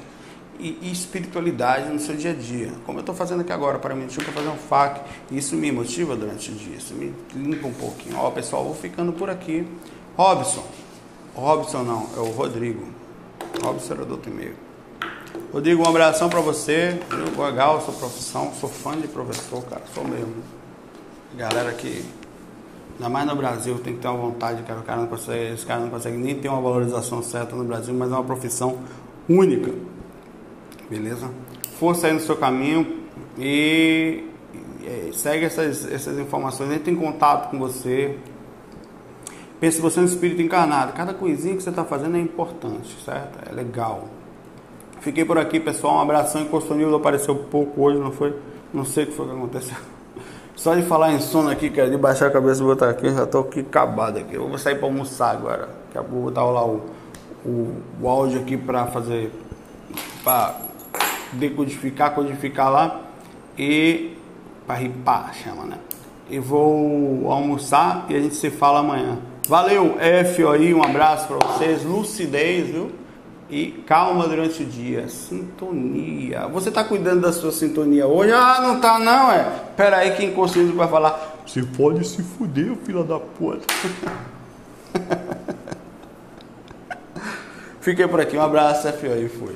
e, espiritualidade no seu dia a dia. Como eu estou fazendo aqui agora, para mim, eu fazer um FAQ. Isso me motiva durante o dia, isso me limpa um pouquinho. Ó, pessoal, vou ficando por aqui. Robson, Robson não, é o Rodrigo. Robson era do outro e-mail. Rodrigo, um abração para você. Eu, legal, sua profissão, sou fã de professor, cara, sou mesmo. Galera que, ainda mais no Brasil, tem que ter uma vontade, cara. O cara não consegue, esse cara não consegue nem ter uma valorização certa no Brasil, mas é uma profissão única. Beleza? Força aí no seu caminho e, segue essas, essas informações. Entre em contato com você. Pense você é um espírito encarnado. Cada coisinha que você está fazendo é importante, certo? É legal. Fiquei por aqui, pessoal. Um abração. Encostou Nildo apareceu pouco hoje, não foi? Não sei o que foi que aconteceu. Só de falar em sono aqui, cara, de baixar a cabeça e botar aqui, já tô aqui acabado aqui. Eu vou sair para almoçar agora. Daqui a pouco vou botar lá o, o, o áudio aqui para fazer. para decodificar, codificar lá e para ripar, chama, né? E vou almoçar e a gente se fala amanhã. Valeu, F aí, um abraço para vocês, lucidez, viu? E calma durante o dia, sintonia. Você tá cuidando da sua sintonia hoje? Ah, não tá não, é. Pera aí que inconsciente vai falar. Você pode se fuder, filha da puta. Fiquei por aqui, um abraço, F aí, fui.